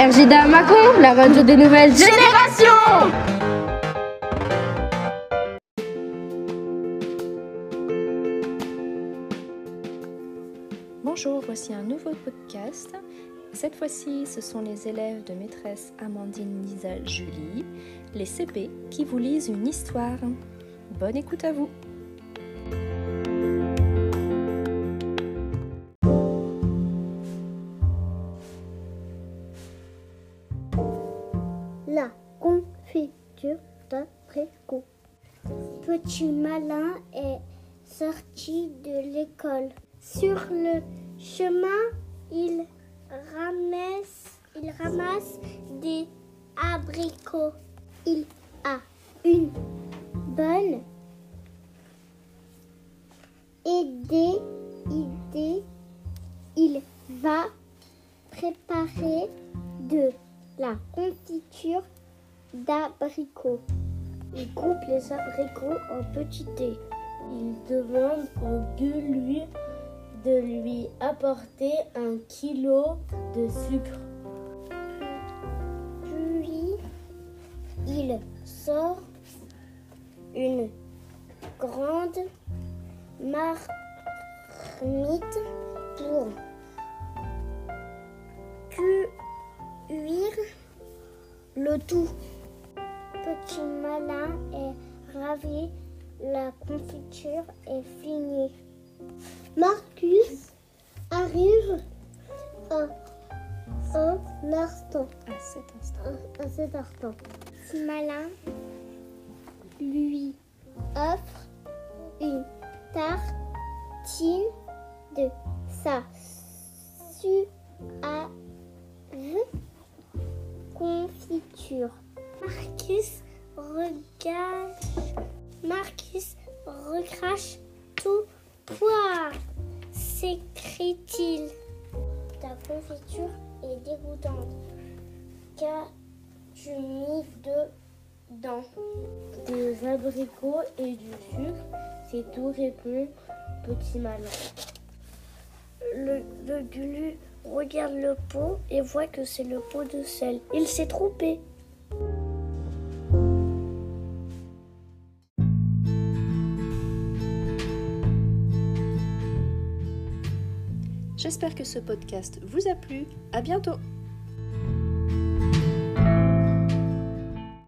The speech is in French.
RJDA Macon, la radio des nouvelles générations Bonjour, voici un nouveau podcast. Cette fois-ci, ce sont les élèves de maîtresse Amandine Lisa Julie, les CP, qui vous lisent une histoire. Bonne écoute à vous! Confiture d'abricot. Petit malin est sorti de l'école. Sur le chemin, il ramasse, il ramasse des abricots. Il a une bonne idée. idée. Il va préparer de la confiture d'abricots. Il coupe les abricots en petits dés. Il demande au gueux de lui apporter un kilo de sucre. Puis il sort une grande marmite pour cuire le tout. Petit malin est ravi, la confiture est finie. Marcus arrive à un instant. À cet instant. À cet instant. Petit malin lui offre une tartine de sa suave confiture. Marcus regarde. Marcus recrache tout poids, s'écrie-t-il. Ta confiture est dégoûtante. Qu'as-tu mis dedans? Des abricots et du sucre, c'est tout répond Petit malin. Le, le gulu regarde le pot et voit que c'est le pot de sel. Il s'est trompé. J'espère que ce podcast vous a plu. À bientôt!